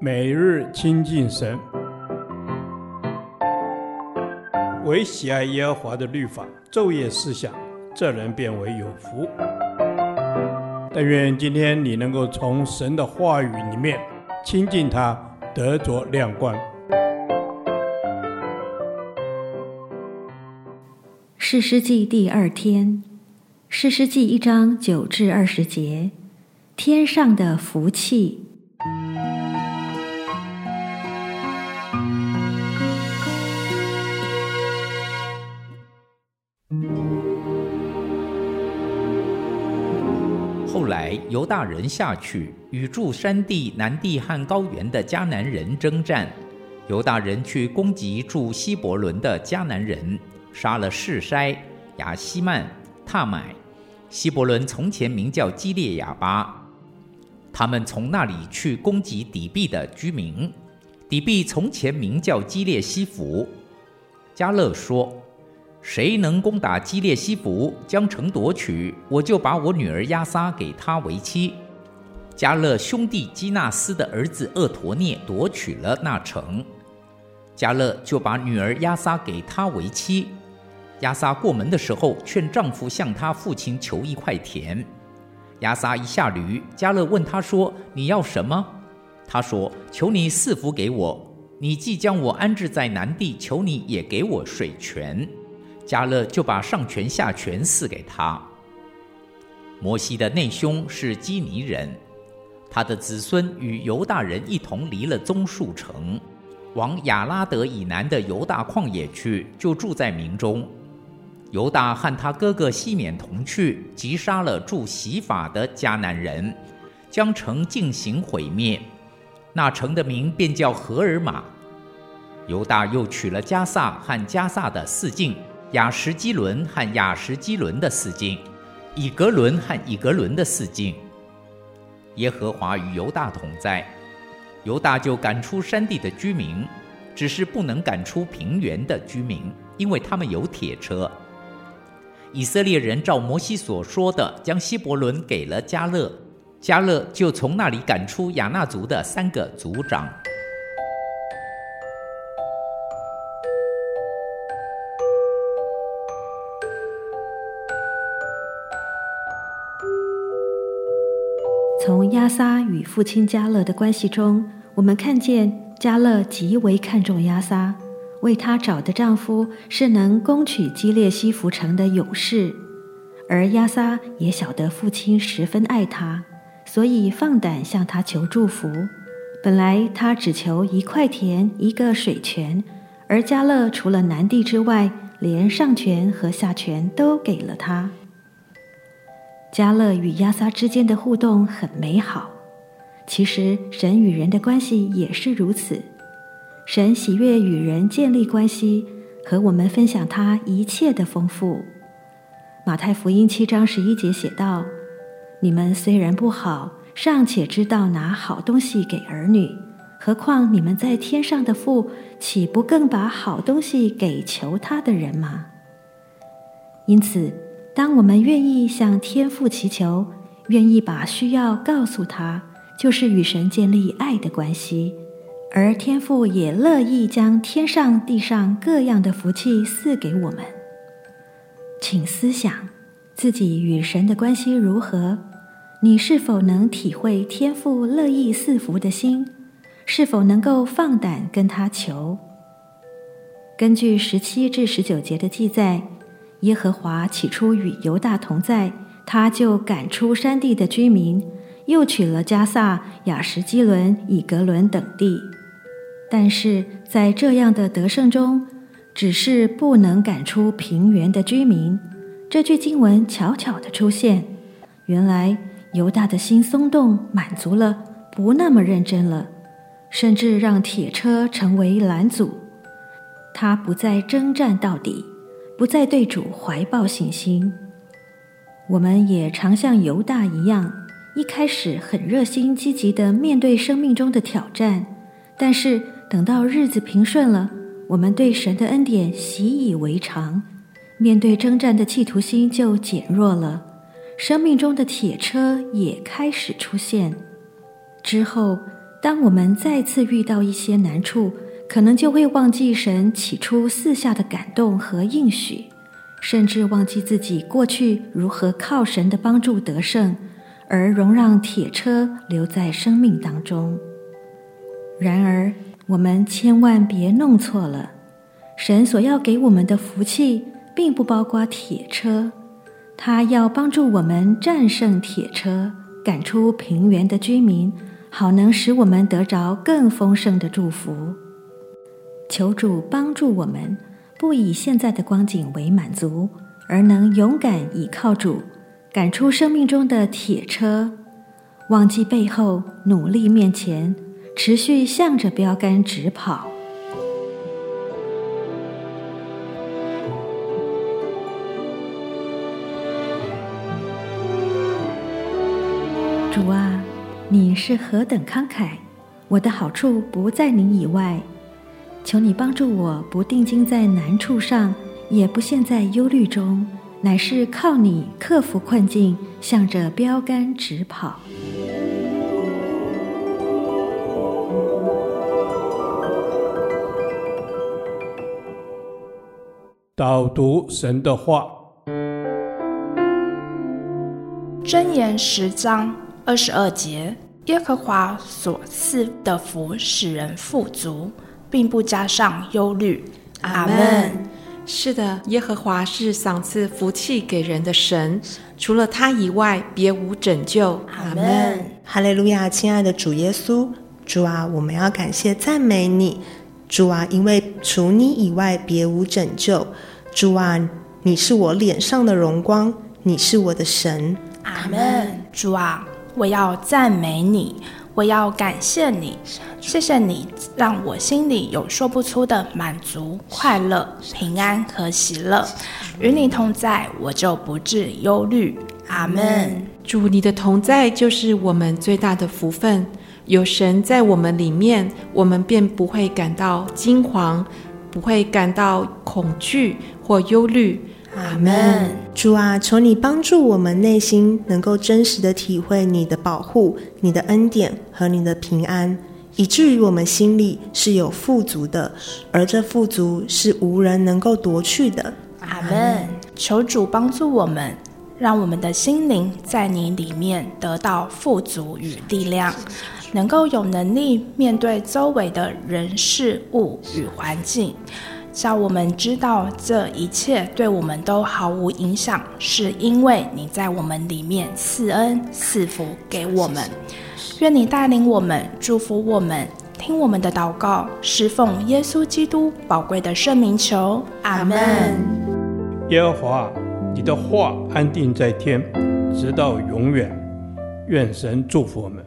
每日亲近神，唯喜爱耶和华的律法，昼夜思想，这人便为有福。但愿今天你能够从神的话语里面亲近他，得着亮光。士师记第二天，士师记一章九至二十节，天上的福气。犹大人下去与住山地、南地和高原的迦南人征战。犹大人去攻击住希伯伦的迦南人，杀了士筛、亚希曼、踏买。希伯伦从前名叫基列雅巴。他们从那里去攻击底壁的居民。底壁从前名叫基列西弗。加勒说。谁能攻打基列西弗，将城夺取，我就把我女儿亚撒给他为妻。迦勒兄弟基纳斯的儿子厄陀聂夺取了那城，迦勒就把女儿亚撒给他为妻。亚撒过门的时候，劝丈夫向他父亲求一块田。亚撒一下驴，迦勒问他说：“你要什么？”他说：“求你赐福给我。你既将我安置在南地，求你也给我水泉。”迦勒就把上权下权赐给他。摩西的内兄是基尼人，他的子孙与犹大人一同离了棕树城，往亚拉德以南的犹大旷野去，就住在民中。犹大和他哥哥西缅同去，击杀了住洗法的迦南人，将城进行毁灭。那城的名便叫何尔玛。犹大又取了迦萨和迦萨的四境。亚什基伦和亚什基伦的四境，以格伦和以格伦的四境。耶和华与犹大同在，犹大就赶出山地的居民，只是不能赶出平原的居民，因为他们有铁车。以色列人照摩西所说的，将希伯伦给了迦勒，迦勒就从那里赶出亚衲族的三个族长。从亚撒与父亲加勒的关系中，我们看见加勒极为看重亚撒，为他找的丈夫是能攻取基列西弗城的勇士，而亚撒也晓得父亲十分爱他，所以放胆向他求祝福。本来他只求一块田、一个水泉，而加勒除了南地之外，连上泉和下泉都给了他。迦勒与亚撒之间的互动很美好，其实神与人的关系也是如此。神喜悦与人建立关系，和我们分享他一切的丰富。马太福音七章十一节写道：“你们虽然不好，尚且知道拿好东西给儿女，何况你们在天上的父，岂不更把好东西给求他的人吗？”因此，当我们愿意向天父祈求，愿意把需要告诉他，就是与神建立爱的关系，而天父也乐意将天上地上各样的福气赐给我们。请思想自己与神的关系如何？你是否能体会天父乐意赐福的心？是否能够放胆跟他求？根据十七至十九节的记载。耶和华起初与犹大同在，他就赶出山地的居民，又取了加萨、亚什基伦、以格伦等地。但是在这样的得胜中，只是不能赶出平原的居民。这句经文巧巧地出现，原来犹大的心松动，满足了，不那么认真了，甚至让铁车成为拦阻，他不再征战到底。不再对主怀抱信心，我们也常像犹大一样，一开始很热心积极地面对生命中的挑战，但是等到日子平顺了，我们对神的恩典习以为常，面对征战的企图心就减弱了，生命中的铁车也开始出现。之后，当我们再次遇到一些难处，可能就会忘记神起初赐下的感动和应许，甚至忘记自己过去如何靠神的帮助得胜，而容让铁车留在生命当中。然而，我们千万别弄错了，神所要给我们的福气，并不包括铁车，他要帮助我们战胜铁车，赶出平原的居民，好能使我们得着更丰盛的祝福。求主帮助我们，不以现在的光景为满足，而能勇敢倚靠主，赶出生命中的铁车，忘记背后，努力面前，持续向着标杆直跑。主啊，你是何等慷慨！我的好处不在你以外。求你帮助我，不定睛在难处上，也不陷在忧虑中，乃是靠你克服困境，向着标杆直跑。导读神的话，箴言十章二十二节：耶和华所赐的福使人富足。并不加上忧虑。阿门。是的，耶和华是赏赐福气给人的神，除了他以外，别无拯救。阿门。哈利路亚，亲爱的主耶稣，主啊，我们要感谢赞美你，主啊，因为除你以外，别无拯救。主啊，你是我脸上的荣光，你是我的神。阿门。主啊，我要赞美你。我要感谢你，谢谢你让我心里有说不出的满足、快乐、平安和喜乐。与你同在，我就不致忧虑。阿门。主，你的同在就是我们最大的福分。有神在我们里面，我们便不会感到惊惶，不会感到恐惧或忧虑。阿门。主啊，求你帮助我们内心能够真实的体会你的保护、你的恩典和你的平安，以至于我们心里是有富足的，而这富足是无人能够夺去的。阿门。求主帮助我们，让我们的心灵在你里面得到富足与力量，能够有能力面对周围的人事物与环境。叫我们知道，这一切对我们都毫无影响，是因为你在我们里面赐恩赐福给我们。愿你带领我们，祝福我们，听我们的祷告，侍奉耶稣基督宝贵的圣名求，阿门。耶和华，你的话安定在天，直到永远。愿神祝福我们。